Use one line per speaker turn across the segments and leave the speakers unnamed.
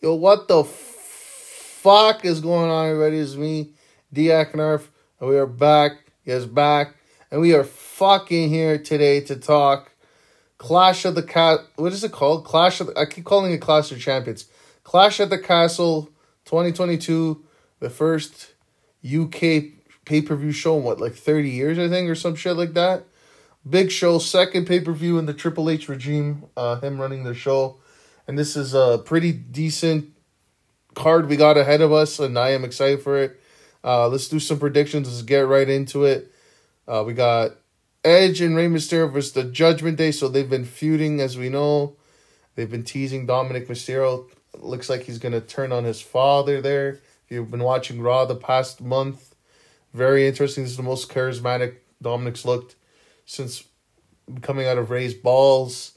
Yo, what the fuck is going on, everybody? It's me, Diak Nerf, and we are back. Yes, back. And we are fucking here today to talk Clash of the Cat. What is it called? Clash of the, I keep calling it Clash of Champions. Clash at the Castle 2022, the first UK pay per view show in what, like 30 years, I think, or some shit like that. Big show, second pay per view in the Triple H regime, uh, him running the show and this is a pretty decent card we got ahead of us, and I am excited for it. Uh, let's do some predictions. Let's get right into it. Uh, we got Edge and Rey Mysterio versus the Judgment Day. So they've been feuding, as we know. They've been teasing Dominic Mysterio. Looks like he's gonna turn on his father there. If you've been watching Raw the past month, very interesting. This is the most charismatic Dominic's looked since coming out of Rey's balls.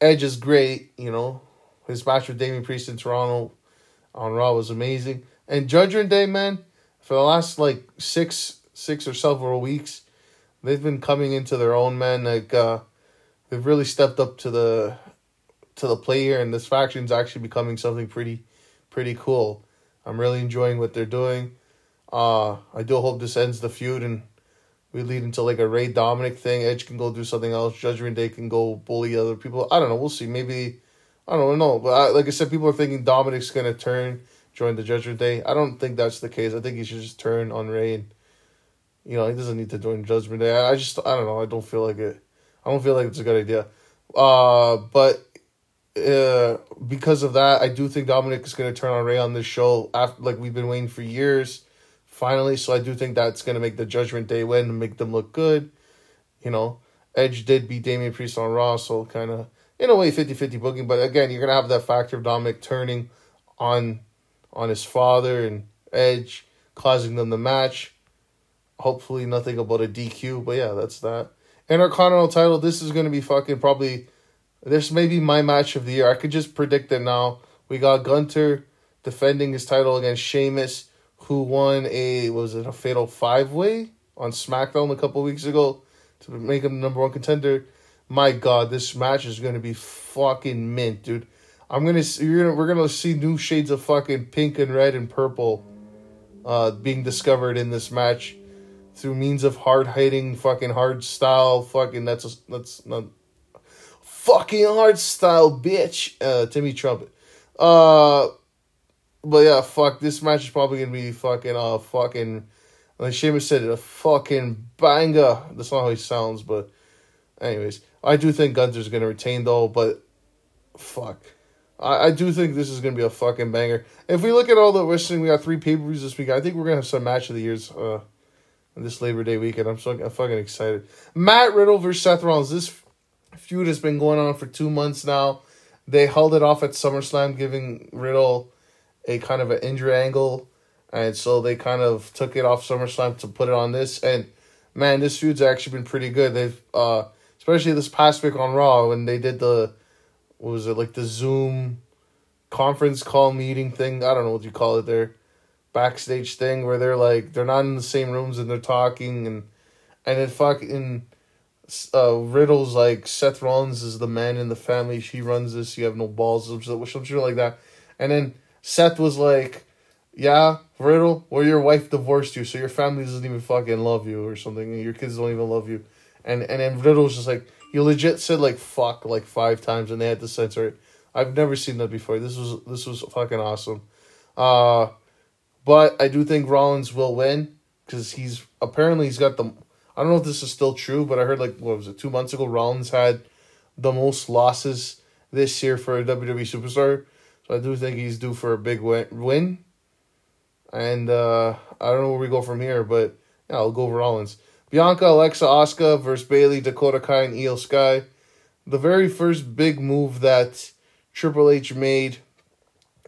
Edge is great, you know. His match with Damian Priest in Toronto on Raw was amazing. And Judgment Day, man, for the last like six six or several weeks, they've been coming into their own, man. Like uh they've really stepped up to the to the play here and this faction's actually becoming something pretty pretty cool. I'm really enjoying what they're doing. Uh I do hope this ends the feud and we lead into like a Rey Dominic thing. Edge can go do something else. Judgment Day can go bully other people. I don't know. We'll see. Maybe I don't know, but I, like I said, people are thinking Dominic's gonna turn, join the Judgment Day. I don't think that's the case. I think he should just turn on Rey, And, you know, he doesn't need to join Judgment Day. I, I just, I don't know. I don't feel like it. I don't feel like it's a good idea. Uh, but uh, because of that, I do think Dominic is gonna turn on Rey on this show. After like we've been waiting for years, finally. So I do think that's gonna make the Judgment Day win and make them look good. You know, Edge did beat Damian Priest on Raw, so kind of in a way 50-50 booking but again you're gonna have that factor of dominic turning on on his father and edge causing them the match. Hopefully nothing about a dq but yeah that's that. Intercontinental title this is gonna be fucking probably this may be my match of the year. I could just predict it now. We got Gunther defending his title against Sheamus, who won a was it a fatal five way on SmackDown a couple weeks ago to make him the number one contender my god, this match is gonna be fucking mint, dude. I'm gonna you're gonna we're gonna see new shades of fucking pink and red and purple, uh, being discovered in this match, through means of hard hitting, fucking hard style, fucking that's a, that's not fucking hard style, bitch. Uh, Timmy Trumpet. Uh, but yeah, fuck. This match is probably gonna be fucking uh fucking. Like Sheamus said, it a fucking banger. That's not how he sounds, but anyways. I do think Gunther's gonna retain though, but fuck. I, I do think this is gonna be a fucking banger. If we look at all the wrestling, we got three pay per views this week. I think we're gonna have some match of the years uh this Labor Day weekend. I'm so I'm fucking excited. Matt Riddle versus Seth Rollins. This feud has been going on for two months now. They held it off at SummerSlam, giving Riddle a kind of an injury angle, and so they kind of took it off SummerSlam to put it on this. And man, this feud's actually been pretty good. They've uh especially this past week on Raw when they did the what was it like the Zoom conference call meeting thing. I don't know what you call it there, backstage thing where they're like they're not in the same rooms and they're talking and and then fucking uh, Riddle's like Seth Rollins is the man in the family. She runs this. You have no balls, some shit like that. And then Seth was like, "Yeah, Riddle, well your wife divorced you, so your family doesn't even fucking love you or something, and your kids don't even love you." And and then Riddle was just like he legit said like fuck like five times and they had to censor it. I've never seen that before. This was this was fucking awesome. Uh but I do think Rollins will win because he's apparently he's got the I don't know if this is still true, but I heard like what was it two months ago Rollins had the most losses this year for a WWE superstar. So I do think he's due for a big win. And uh, I don't know where we go from here, but yeah, I'll go Rollins. Bianca, Alexa, Asuka versus Bayley, Dakota Kai, and Iyo Sky. The very first big move that Triple H made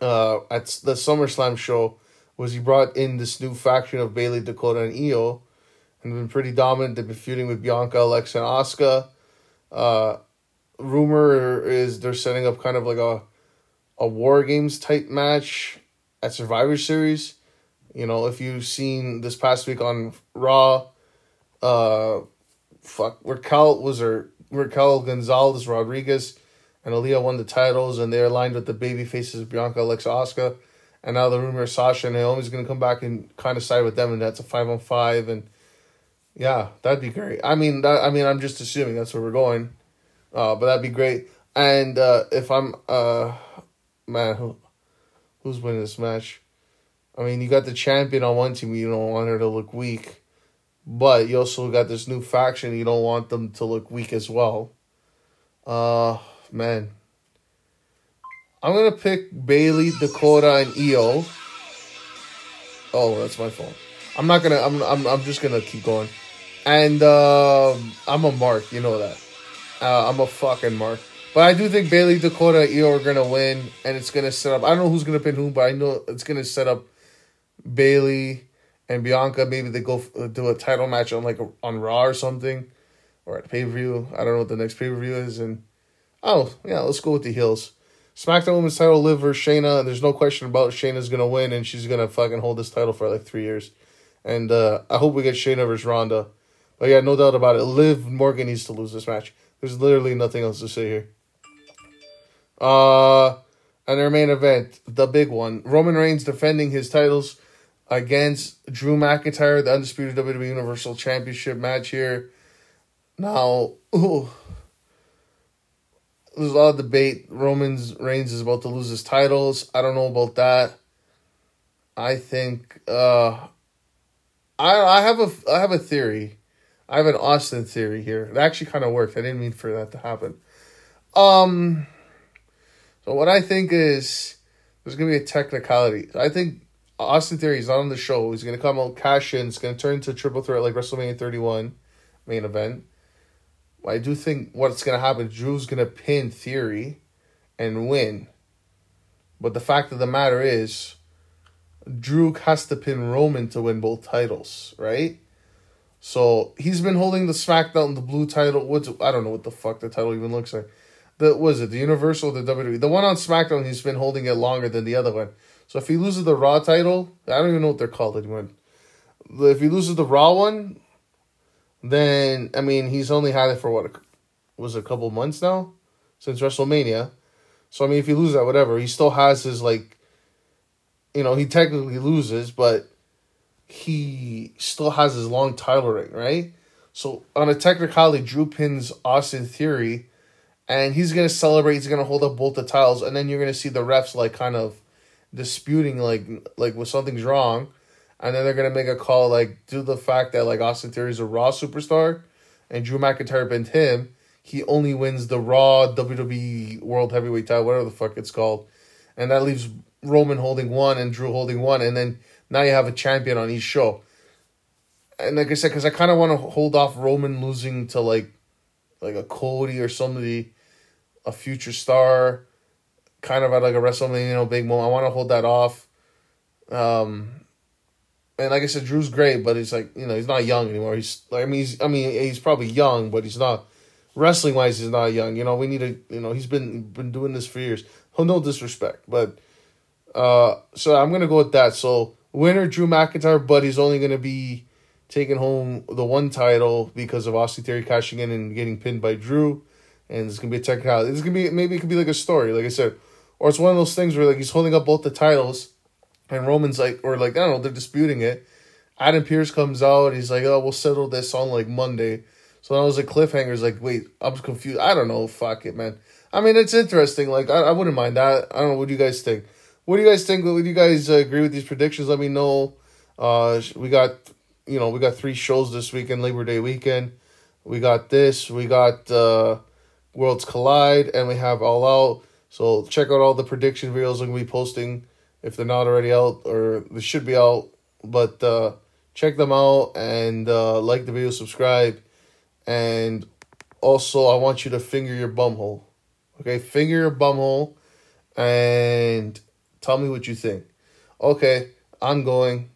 uh, at the SummerSlam show was he brought in this new faction of Bayley, Dakota, and Iyo, and been pretty dominant. They've been feuding with Bianca, Alexa, and Asuka. Uh, rumor is they're setting up kind of like a a War Games type match at Survivor Series. You know, if you've seen this past week on Raw, uh, fuck, Raquel was her Raquel Gonzalez Rodriguez and Aliyah won the titles, and they're aligned with the baby faces of Bianca, Alexa, Asuka, and now the rumor is Sasha and Naomi's gonna come back and kind of side with them, and that's a five on five, and yeah, that'd be great. I mean, that, I mean, I'm just assuming that's where we're going, uh, but that'd be great. And uh, if I'm, uh, man, who, who's winning this match? I mean, you got the champion on one team. You don't want her to look weak, but you also got this new faction. You don't want them to look weak as well. Uh, man, I'm gonna pick Bayley, Dakota, and Iyo. Oh, that's my fault. I'm not gonna. I'm. I'm. I'm just gonna keep going. And uh, I'm a mark. You know that. Uh, I'm a fucking mark. But I do think Bayley, Dakota, Iyo are gonna win, and it's gonna set up. I don't know who's gonna pin whom, but I know it's gonna set up Bayley and Bianca. Maybe they go uh, do a title match on like a, on Raw or something, or at pay per view. I don't know what the next pay per view is, and oh yeah, let's go with the heels. SmackDown Women's Title, Liv versus Shayna. There's no question about Shayna's gonna win, and she's gonna fucking hold this title for like three years. And uh, I hope we get Shayna versus Ronda. But yeah, no doubt about it. Liv Morgan needs to lose this match. There's literally nothing else to say here. Uh, and their main event, the big one, Roman Reigns defending his titles against Drew McIntyre, the undisputed WWE Universal Championship match here. Now, ooh, there's a lot of debate. Roman's Reigns is about to lose his titles. I don't know about that. I think uh, I I have a I have a theory. I have an Austin theory here. It actually kind of worked. I didn't mean for that to happen. Um. So what I think is there's gonna be a technicality. I think Austin Theory is not on the show. He's gonna come out cash in. It's gonna turn into triple threat like WrestleMania 31 main event. I do think what's gonna happen. Drew's gonna pin Theory and win. But the fact of the matter is, Drew has to pin Roman to win both titles, right? So he's been holding the SmackDown, the blue title. What's I don't know what the fuck the title even looks like. The was it the Universal, the WWE, the one on SmackDown. He's been holding it longer than the other one. So if he loses the Raw title, I don't even know what they're called anymore. If he loses the Raw one, then I mean he's only had it for what was it, a couple months now since WrestleMania. So I mean, if he loses that, whatever, he still has his like, you know, he technically loses, but he still has his long title reign, right? So on a technicality, Drew pins Austin Theory, and he's gonna celebrate. He's gonna hold up both the titles, and then you're gonna see the refs like kind of disputing like like when something's wrong, and then they're gonna make a call like due to the fact that like Austin Theory is a Raw superstar, and Drew McIntyre pinned him, he only wins the Raw WWE World Heavyweight title, whatever the fuck it's called, and that leaves Roman holding one and Drew holding one, and then now you have a champion on each show. And like I said, because I kind of want to hold off Roman losing to like, like a Cody or somebody, a future star, kind of at like a WrestleMania, you know, big moment. I want to hold that off. Um, and like I said, Drew's great, but he's like you know he's not young anymore. He's like I mean he's I mean he's probably young, but he's not wrestling wise. He's not young. You know we need to you know he's been been doing this for years. Oh, no disrespect, but uh, so I'm gonna go with that. So winner Drew McIntyre, but he's only gonna be taking home the one title because of Austin Theory cashing in and getting pinned by Drew, and it's gonna be a technicality. It's gonna be maybe it could be like a story, like I said, or it's one of those things where like he's holding up both the titles and Roman's like, or like, I don't know, they're disputing it. Adam Pearce comes out. He's like, oh, we'll settle this on like Monday. So I was like, cliffhanger's like, wait, I'm confused. I don't know. Fuck it, man. I mean, it's interesting. Like, I, I wouldn't mind that. I don't know. What do you guys think? What do you guys think? Would you guys uh, agree with these predictions? Let me know. Uh, we got, you know, we got three shows this weekend, Labor Day weekend. We got this. We got uh, Worlds Collide, and we have All Out. So check out all the prediction videos I'm gonna be posting if they're not already out or they should be out. But uh, check them out and uh, like the video, subscribe, and also I want you to finger your bumhole. Okay, finger your bumhole and tell me what you think. Okay, I'm going.